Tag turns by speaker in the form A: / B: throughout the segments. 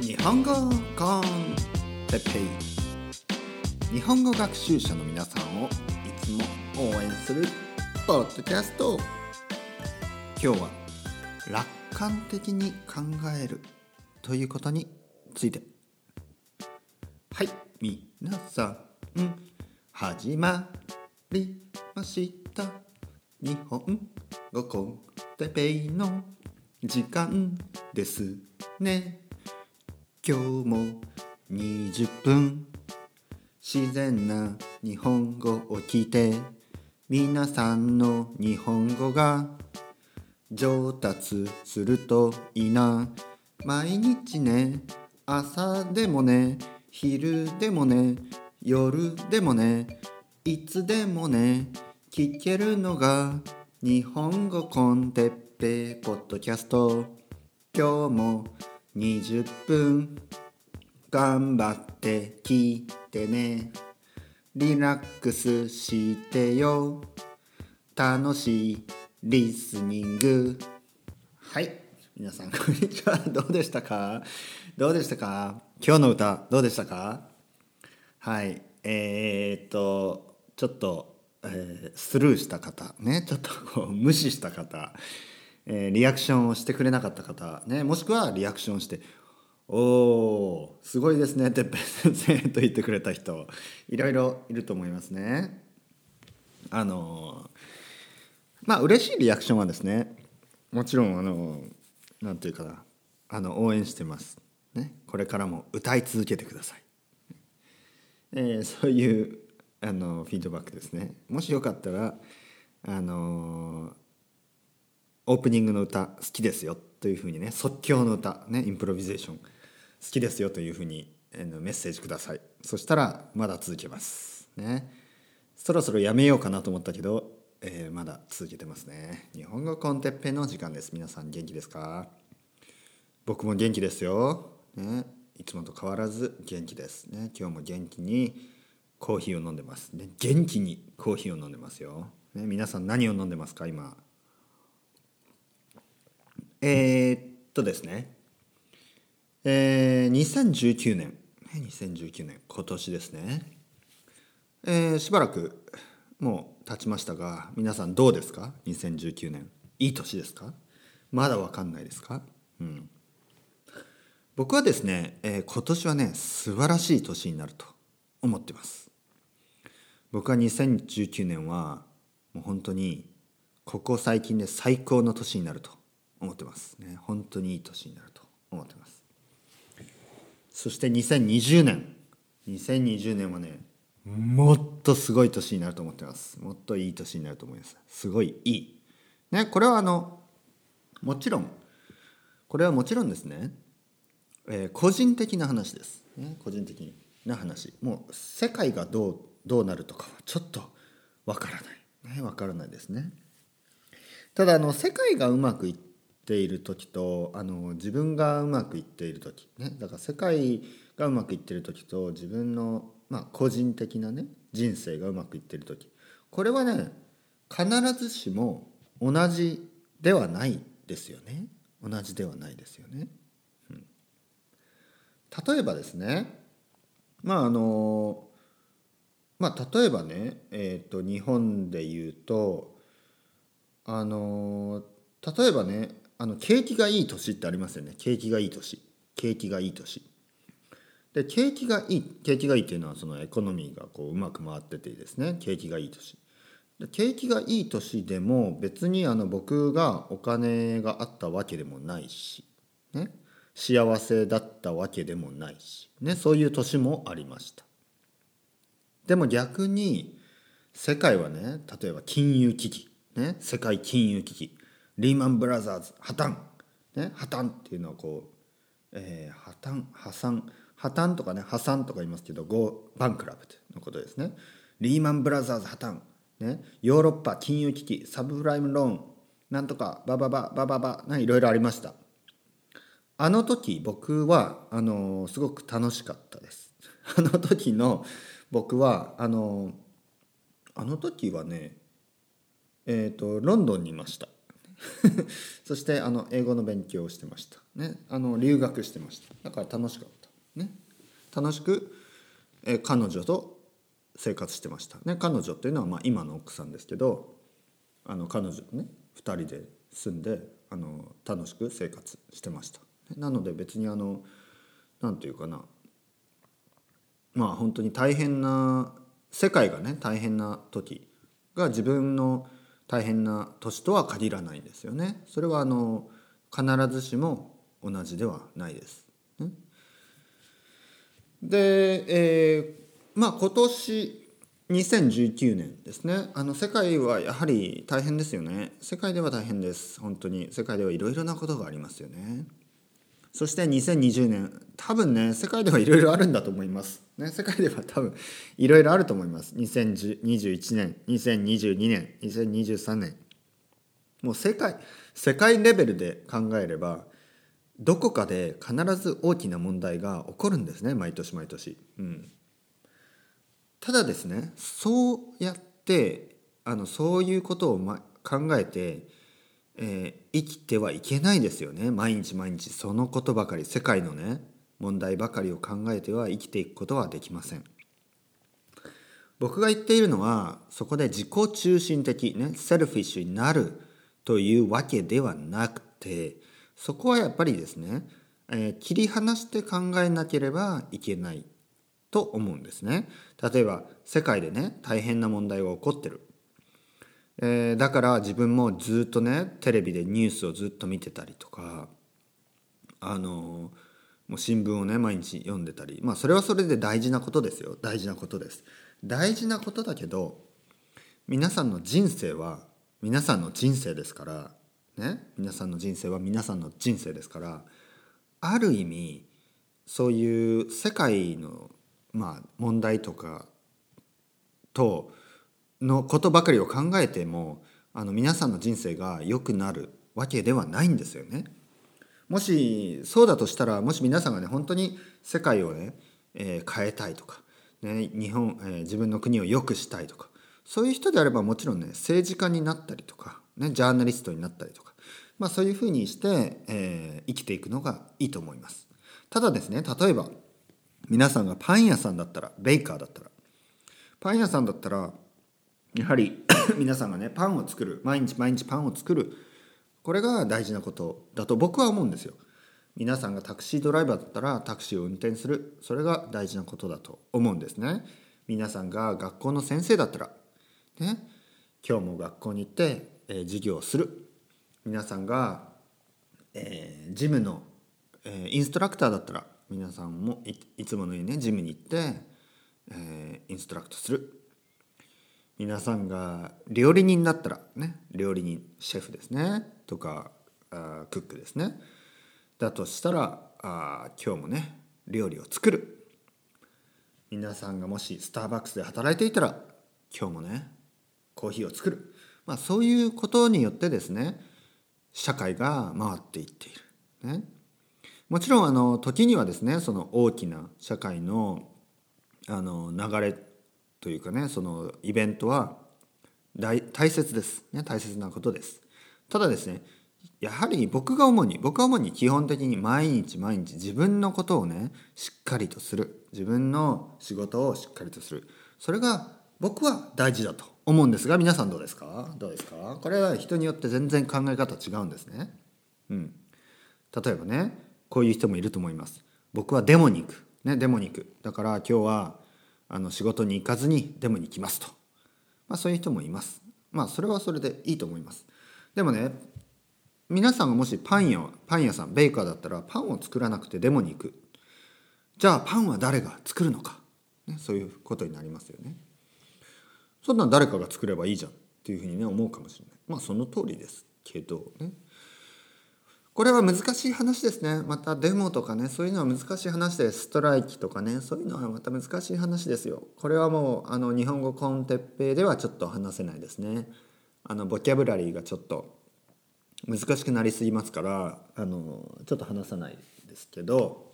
A: 日本語コンテッペイ。日本語学習者の皆さんをいつも応援するポッドキャスト。今日は楽観的に考えるということについて。はい皆さん。始まりました。日本語コンテペイの時間ですね。今日も20分。自然な日本語を聞いて皆さんの日本語が上達するといいな。毎日ね朝でもね昼でもね夜でもねいつでもね聞けるのが日本語コンテッペ。ポッドキャスト。今日も20分頑張って聞いてね。リラックスしてよ。楽しいリスニング。はい。皆さんこんにちは。どうでしたか？どうでしたか？今日の歌どうでしたか？はい。えー、っとちょっと、えー、スルーした方ね。ちょっとこう無視した方。えー、リアクションをしてくれなかった方、ね、もしくはリアクションして「おおすごいですねてっぺん先生」と言ってくれた人いろいろいると思いますね。あのまあ嬉しいリアクションはですねもちろんあのなんていうかなあの応援してます、ね。これからも歌い続けてください。えー、そういうあのフィードバックですね。もしよかったらあのオープニングの歌好きですよというふうにね即興の歌ねインプロビゼーション好きですよというふうにメッセージください。そしたらまだ続けます。ね。そろそろやめようかなと思ったけど、えー、まだ続けてますね。日本語コンテッペの時間です。皆さん元気ですか？僕も元気ですよ、ね、いつもと変わらず元気です。ね。今日も元気にコーヒーを飲んでます、ね、元気にコーヒーを飲んでますよ、ね、皆さん何を飲んでますか？今。えー、っとですね、えー、2019年、2019年、今年ですね、えー、しばらくもう経ちましたが、皆さんどうですか ?2019 年。いい年ですか？まだわかんないですか？うん。僕はですね、えー、今年はね、素晴らしい年になると思ってます。僕は2019年は、もう本当に、ここ最近で最高の年になると思ってます。ね本当にいい年になると思ってます。そして2020年。2020年はねもっとすごい年になると思ってます。もっといい年になると思います。すごいいい。ねこれはあのもちろんこれはもちろんですね、えー、個人的な話です、ね、個人的な話。もう世界がどうどうなるとかはちょっとわからない。ねわからないですね。ただあの世界がうまくいってている時とあの自分がうまくいっている時、ね、だから世界がうまくいっている時と自分の、まあ、個人的なね人生がうまくいっている時。これはね必ずしも同じではないですよね。同じではないですよね。うん、例えばですねまああのまあ例えばね、えー、と日本で言うとあの例えばねあの景気がいい年ってありますよね。景気がいい年。景気がいい年。で景気がいい景気がいいっていうのはそのエコノミーがこううまく回っててですね。景気がいい年。で景気がいい年でも別にあの僕がお金があったわけでもないし、ね、幸せだったわけでもないし、ね、そういう年もありました。でも逆に世界はね例えば金融危機、ね、世界金融危機。リーマン。ブラザーズ破綻ね破綻っていうのはこう、えー、破綻破産破綻とかね破産とか言いますけどゴーバンクラブのことですね。リーマン。ブラザーズ破綻ねヨーロッパ金融危機サブプライムローンなんとかバババババババいろいろありました。あの時僕はあのすごく楽しかったです。あの時の僕はあのあの時はねえっ、ー、とロンドンにいました。そしてあの英語の勉強をしてました、ね、あの留学してました。だから楽しかった。ね。楽しく、え彼女と生活してました。ね。彼女っていうのはまあ今の奥さんですけどあの彼女とね。2人で住んであの楽しく生活してました。なので別にあの何て言うかな。まあ本当に大変な世界がね大変な時が自分の大変な年とは限らないんですよね。それはあの必ずしも同じではないです。で、えー、まあ今年2019年ですね。あの世界はやはり大変ですよね。世界では大変です。本当に。世界ではいろいろなことがありますよね。そして2020年多分ね世界ではいろいろあるんだと思います、ね、世界では多分いろいろあると思います。2021年2022年2023年。もう世界世界レベルで考えればどこかで必ず大きな問題が起こるんですね毎年毎年、うん、ただですねそうやってあのそういうことを、ま、考えてえー、生きてはいけないですよね。毎日毎日そのことばかり世界のね。問題ばかりを考えては生きていくことはできません。僕が言っているのはそこで自己中心的ねセルフィッシュになるというわけではなくてそこはやっぱりですね、えー、切り離して考えなければいけないと思うんですね。例えば世界でね大変な問題が起こってる。えー、だから自分もずっとねテレビでニュースをずっと見てたりとかあのもう新聞をね毎日読んでたり。まあそれはそれで大事なことですよ。大事なことです。大事なことだけど皆さんの人生は皆さんの人生ですからね？皆さんの人生は皆さんの人生ですからある意味そういう世界のまあ問題とかとのことばかりを考えてもあの皆さんの人生が良くなるわけではないんですよね。もしそうだとしたらもし皆さんがね本当に世界をね、えー、変えたいとか、ね、日本、えー、自分の国を良くしたいとかそういう人であればもちろんね政治家になったりとか、ね、ジャーナリストになったりとか、まあ、そういうふうにして、えー、生きていくのがいいと思います。ただですね例えば皆さんがパン屋さんだったらベイカーだったらパン屋さんだったらやはり 皆さんがねパンを作る毎日毎日パンを作るこれが大事なことだと僕は思うんですよ。皆さんがタクシードライバーだったらタクシーを運転する。それが大事なことだと思うんですね。皆さんが学校の先生だったら。ね。今日も学校に行って、えー、授業をする。皆さんが、えー、ジムの、えー、インストラクターだったら。皆さんもいつものようにねジムに行って、えー、インストラクトする。皆さんが料理人だったらね料理人シェフですねとかあクックですね。だとしたらあ今日もね料理を作る。皆さんがもしスターバックスで働いていたら今日もねコーヒーを作る、まあ、そういうことによってですね社会が回っていっている。ね、もちろんあの時にはですねその大きな社会のあの流れというかねそのイベントは大切です、ね、大切なことです。ただですねやはり僕が主に僕は主に基本的に毎日毎日自分のことをねしっかりとする。自分の仕事をしっかりとする。それが僕は大事だと思うんですが皆さんどうですか？どうですか？これは人によって全然考え方違うんですね。うん。例えばねこういう人もいると思います。僕はデモに行く。ねデモに行く。だから今日はあの仕事に行かずにデモに行きますと、まあ、そういう人もいます。まあそれはそれでいいと思います。でもね皆さんがもしパン屋パン屋さんベーカーだったらパンを作らなくてデモに行く。じゃあパンは誰が作るのか、ね、そういうことになりますよね。そんなん誰かが作ればいいじゃんっていうふうにね思うかもしれない。まあその通りですけどね。これは難しい話ですね。またデモとかね、そういうのは難しい話ですストライキとかね、そういうのはまた難しい話ですよ。これはもう、あの、日本語コンテッペイではちょっと話せないですね。あの、ボキャブラリーがちょっと難しくなりすぎますから、あの、ちょっと話さないですけど、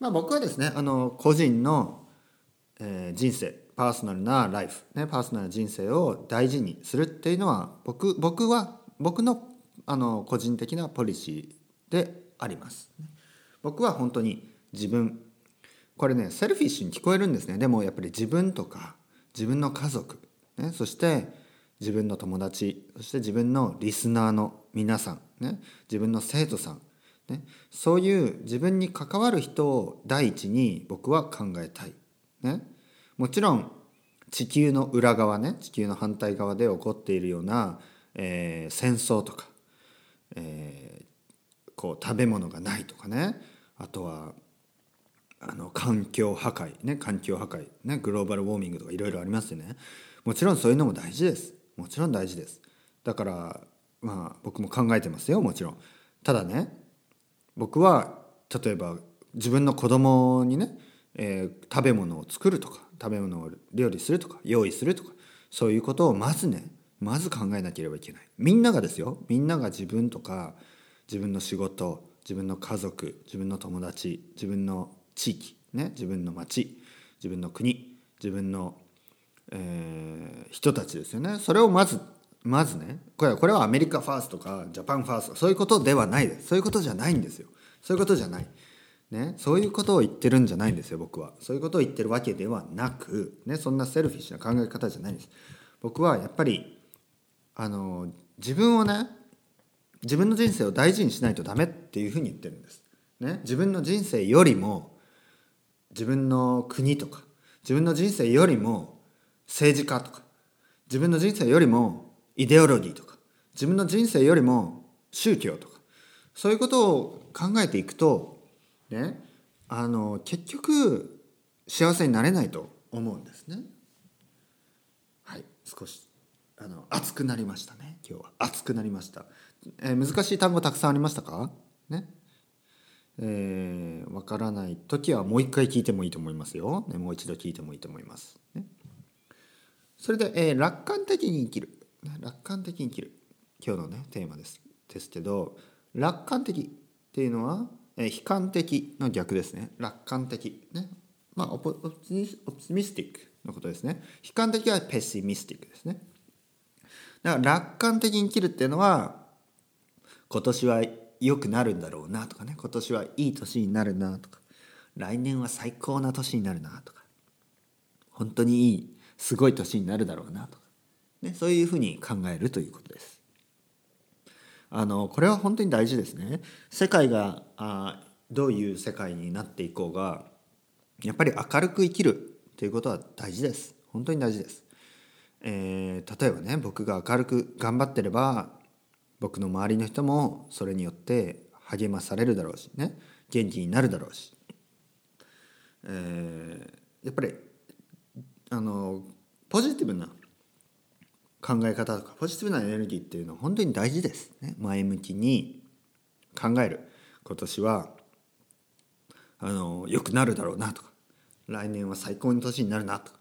A: まあ僕はですね、あの、個人の、えー、人生、パーソナルなライフ、ね、パーソナルな人生を大事にするっていうのは、僕、僕は、僕のあの個人的なポリシーであります。僕は本当に自分これねセルフィッシュに聞こえるんですね。でもやっぱり自分とか自分の家族、ね、そして自分の友達そして自分のリスナーの皆さん、ね、自分の生徒さん、ね、そういう自分に関わる人を第一に僕は考えたい。ね、もちろん地球の裏側ね地球の反対側で起こっているような、えー、戦争とか、えー、こう食べ物がないとかね。あとはあの環境破壊ね環境破壊ねグローバルウォーミングとかいろいろありますよね。もちろんそういうのも大事です。もちろん大事です。だからまあ僕も考えてますよ。もちろん。ただね僕は例えば自分の子供にね、えー、食べ物を作るとか食べ物を料理するとか用意するとかそういうことをまずねまず考えなければいけない。みんながですよ。みんなが自分とか自分の仕事自分の家族自分の友達自分の地域、ね、自分の町自分の国自分の、えー、人たちですよね。それをまずまずねこれはこれはアメリカファーストかジャパンファーストそういうことではないです。そういうことじゃないんですよ。そういうことじゃない。ね、そういうことを言ってるんじゃないんですよ僕は。そういうことを言ってるわけではなく、ね、そんな selfish な考え方じゃないんです。僕はやっぱりあの自分をね自分の人生を大事にしないとダメっていうふうに言ってるんです、ね、自分の人生よりも自分の国とか自分の人生よりも政治家とか自分の人生よりもイデオロギーとか自分の人生よりも宗教とかそういうことを考えていくとねあの結局幸せになれないと思うんですね。はい少しあの熱くなりましたね。今日は。熱くなりました、えー、難しい単語たくさんありましたか？ね。えー、分からない時はもう一回聞いてもいいと思いますよ、ね、もう一度聞いてもいいと思います、ね、それで、えー、楽観的に生きる。楽観的に生きる。今日のねテーマです。ですけど楽観的っていうのは、えー、悲観的の逆ですね。楽観的。ね。まあオプオプミスティックのことですね。悲観的はペシミスティックですね。だから楽観的に生きるっていうのは今年は良くなるんだろうなとかね今年はいい年になるなとか来年は最高な年になるなとか本当にいいすごい年になるだろうなとか、ね、そういうふうに考えるということです。あのこれは本当に大事ですね。世界があどういう世界になっていこうがやっぱり明るく生きるということは大事です。本当に大事です。えー、例えばね僕が明るく頑張ってれば僕の周りの人もそれによって励まされるだろうしね元気になるだろうし、えー、やっぱりあのポジティブな考え方とかポジティブなエネルギーっていうのは本当に大事です、ね、前向きに考える今年はあの良くなるだろうなとか来年は最高の年になるなとか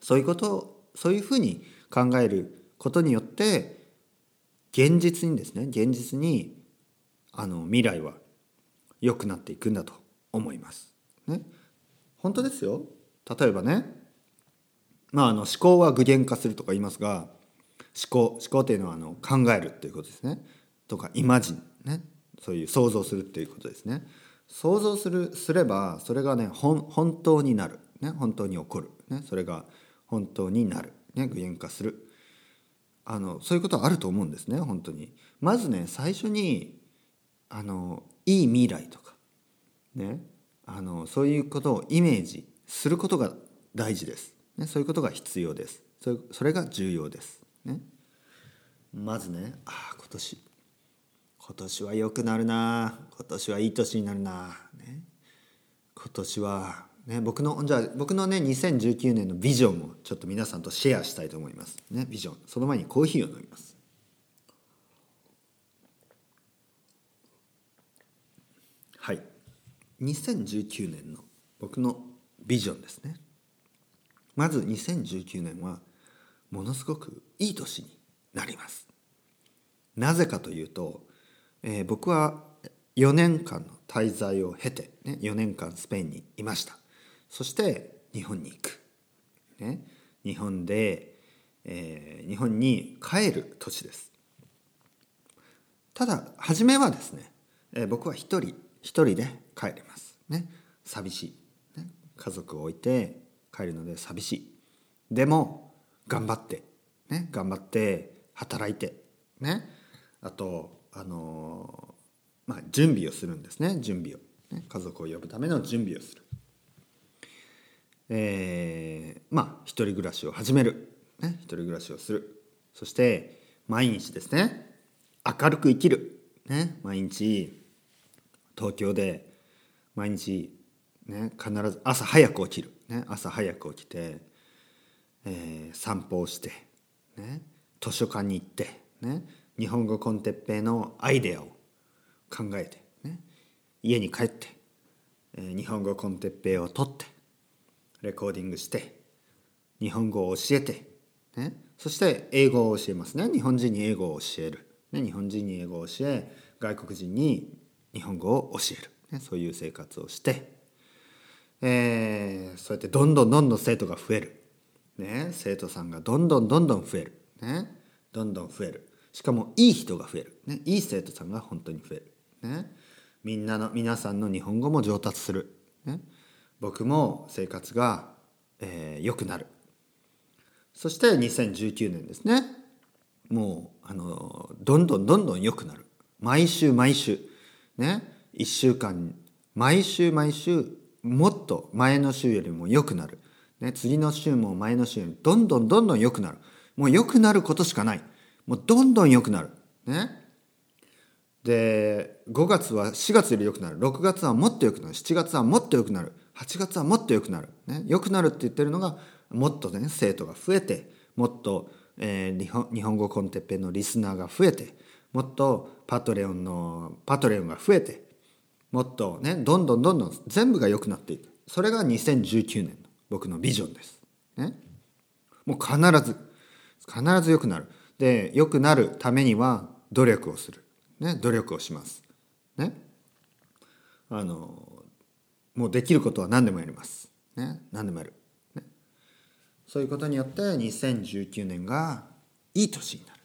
A: そういうことそういうふうに考えることによって現実にですね現実にあの未来は良くなっていくんだと思います。ね、本当ですよ。例えばねまああの思考は具現化するとか言いますが思考思考というのはあの考えるっていうことですね。とかイマジン。ね。そういう想像するっていうことですね。想像するすればそれがね本当になる、ね、本当に起こる、ね、それが本当になる、ね、具現化するあのそういうことはあると思うんですね本当に。まずね最初にあのいい未来とかねあのそういうことをイメージすることが大事です。ね、そういうことが必要です。それそれが重要です。ね、まずねああ今年今年は良くなるな今年はいい年になるな、ね、今年はね、僕のじゃあ僕のね2019年のビジョンをちょっと皆さんとシェアしたいと思います。ね、ビジョンその前にコーヒーを飲みます。はい2019年の僕のビジョンですね。まず2019年はものすごくいい年になります。なぜかというと、えー、僕は4年間の滞在を経て、ね、4年間スペインにいました。そして日本に行く、ね、日本で、えー、日本に帰る土地です。ただ初めはですね、えー、僕は一人一人で帰ります。ね。寂しい、ね、家族を置いて帰るので寂しい。でも頑張って。ね。頑張って働いて。ね。あとあのー、まあ準備をするんですね。準備を、ね、家族を呼ぶための準備をする。えー、まあ一人暮らしを始める、ね、一人暮らしをする。そして毎日ですね明るく生きる、ね、毎日東京で毎日、ね、必ず朝早く起きる、ね、朝早く起きて、えー、散歩をして、ね、図書館に行って、ね、日本語コンテッペイのアイデアを考えて、ね、家に帰って、えー、日本語コンテッペイを取ってレコーディングして日本語を教えて、ね、そして英語を教えますね。日本人に英語を教える、ね、日本人に英語を教え外国人に日本語を教える、ね、そういう生活をして、えー、そうやってどんどんどんどん生徒が増える、ね、生徒さんがどんどんどんどん増える、ね、どんどん増える。しかもいい人が増える、ね、いい生徒さんが本当に増える、ね、みんなの皆さんの日本語も上達する、ね、僕も生活が、えー、良くなる。そして2019年ですね。もうあのどんどんどんどん良くなる。毎週毎週ね1週間毎週毎週もっと前の週よりも良くなる、ね、次の週も前の週よりどんどんどんどん良くなる。もう良くなることしかない。もうどんどん良くなる。ね。で5月は4月より良くなる。6月はもっと良くなる。7月はもっと良くなる。8月はもっと良くなる、ね、良くなるって言ってるのがもっとね生徒が増えてもっと、えー、日本日本語コンテッペのリスナーが増えてもっとパトレオンのパトレオンが増えてもっとねどんどんどんどん全部が良くなっていくそれが2019年の僕のビジョンです。ね、もう必ず必ず良くなる。で良くなるためには努力をする。ね、努力をします。ね。あのもうできることは何でもやります。ね、何でもやる。ね、そういうことによって2019年がいい年になる。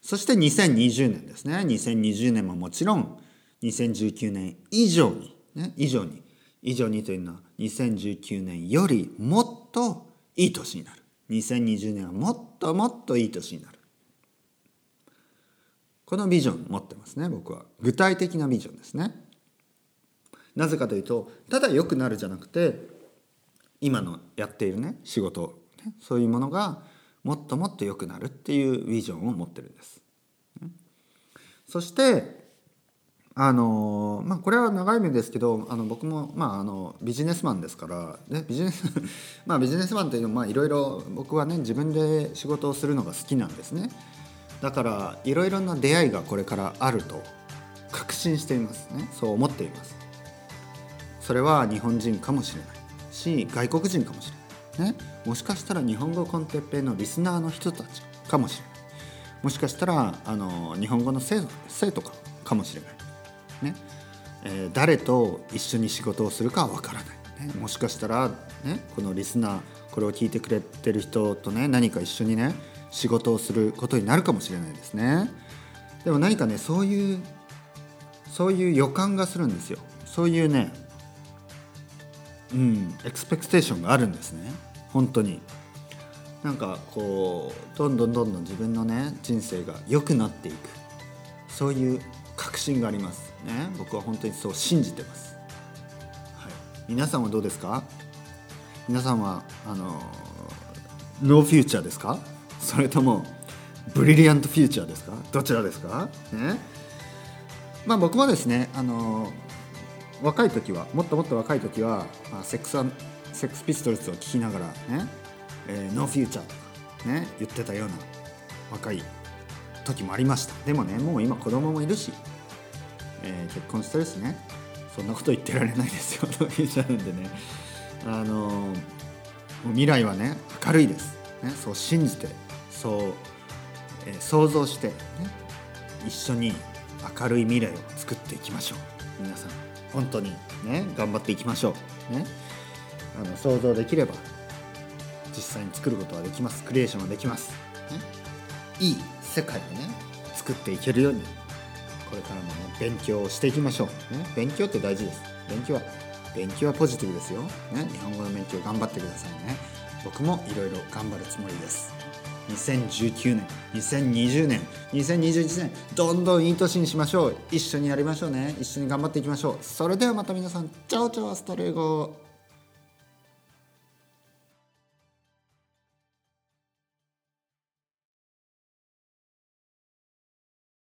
A: そして2020年ですね。2020年ももちろん2019年以上に、ね、以上に、以上にというのは2019年よりもっといい年になる。2020年はもっともっといい年になる。このビジョン持ってますね、僕は。具体的なビジョンですね。なぜかというと、ただ良くなるじゃなくて、今のやっているね、仕事、ね、そういうものがもっともっと良くなるっていうビジョンを持ってるんです。そしてあのまあこれは長い目ですけどあの僕も、まあ、あのビジネスマンですから、ね、ビジネス まあビジネスマンというのはいろいろ僕はね自分で仕事をするのが好きなんですね。だからいろいろな出会いがこれからあると確信していますね。そう思っています。それは日本人かもしれないし外国人かもしれない、ね、もしかしたら日本語コンテッペイのリスナーの人たちかもしれない。もしかしたらあの日本語の生徒かかもしれない。ね。えー、誰と一緒に仕事をするかは分からない、ね、もしかしたら、ね、このリスナーこれを聞いてくれてる人とね何か一緒にね仕事をすることになるかもしれないですね。でも何かねそういうそういう予感がするんですよ。そういうねうん。エクスペクテーションがあるんですね。本当に。なんかこうどんどんどんどん自分のね人生が良くなっていく。そういう確信がありますね。僕は本当にそう信じてます、はい、皆さんはどうですか？皆さんはあのノーフューチャーですか？それともブリリアントフューチャーですか？どちらですか？ね。まあ僕もですねあの若い時はもっともっと若い時は、まあ、セックスセックスピストルズを聞きながらね、えー、ノーフューチャーとかね言ってたような若い時もありました。でもねもう今子供もいるし、えー、結婚してるしねそんなこと言ってられないですよ。というじゃなんでね。あのー、未来はね明るいです、ね、そう信じてそう、えー、想像して、ね、一緒に明るい未来を作っていきましょう。皆さん。本当にね頑張っていきましょう。ね。あの想像できれば実際に作ることはできます。クリエーションはできます、ね、いい世界をね作っていけるようにこれからもね勉強をしていきましょう、ね、勉強って大事です。勉強は勉強はポジティブですよ、ね、日本語の勉強頑張ってくださいね。僕もいろいろ頑張るつもりです。2019年2020年2021年どんどんいい年にしましょう。一緒にやりましょうね。一緒に頑張っていきましょう。それではまた皆さん ciao ciao hasta luego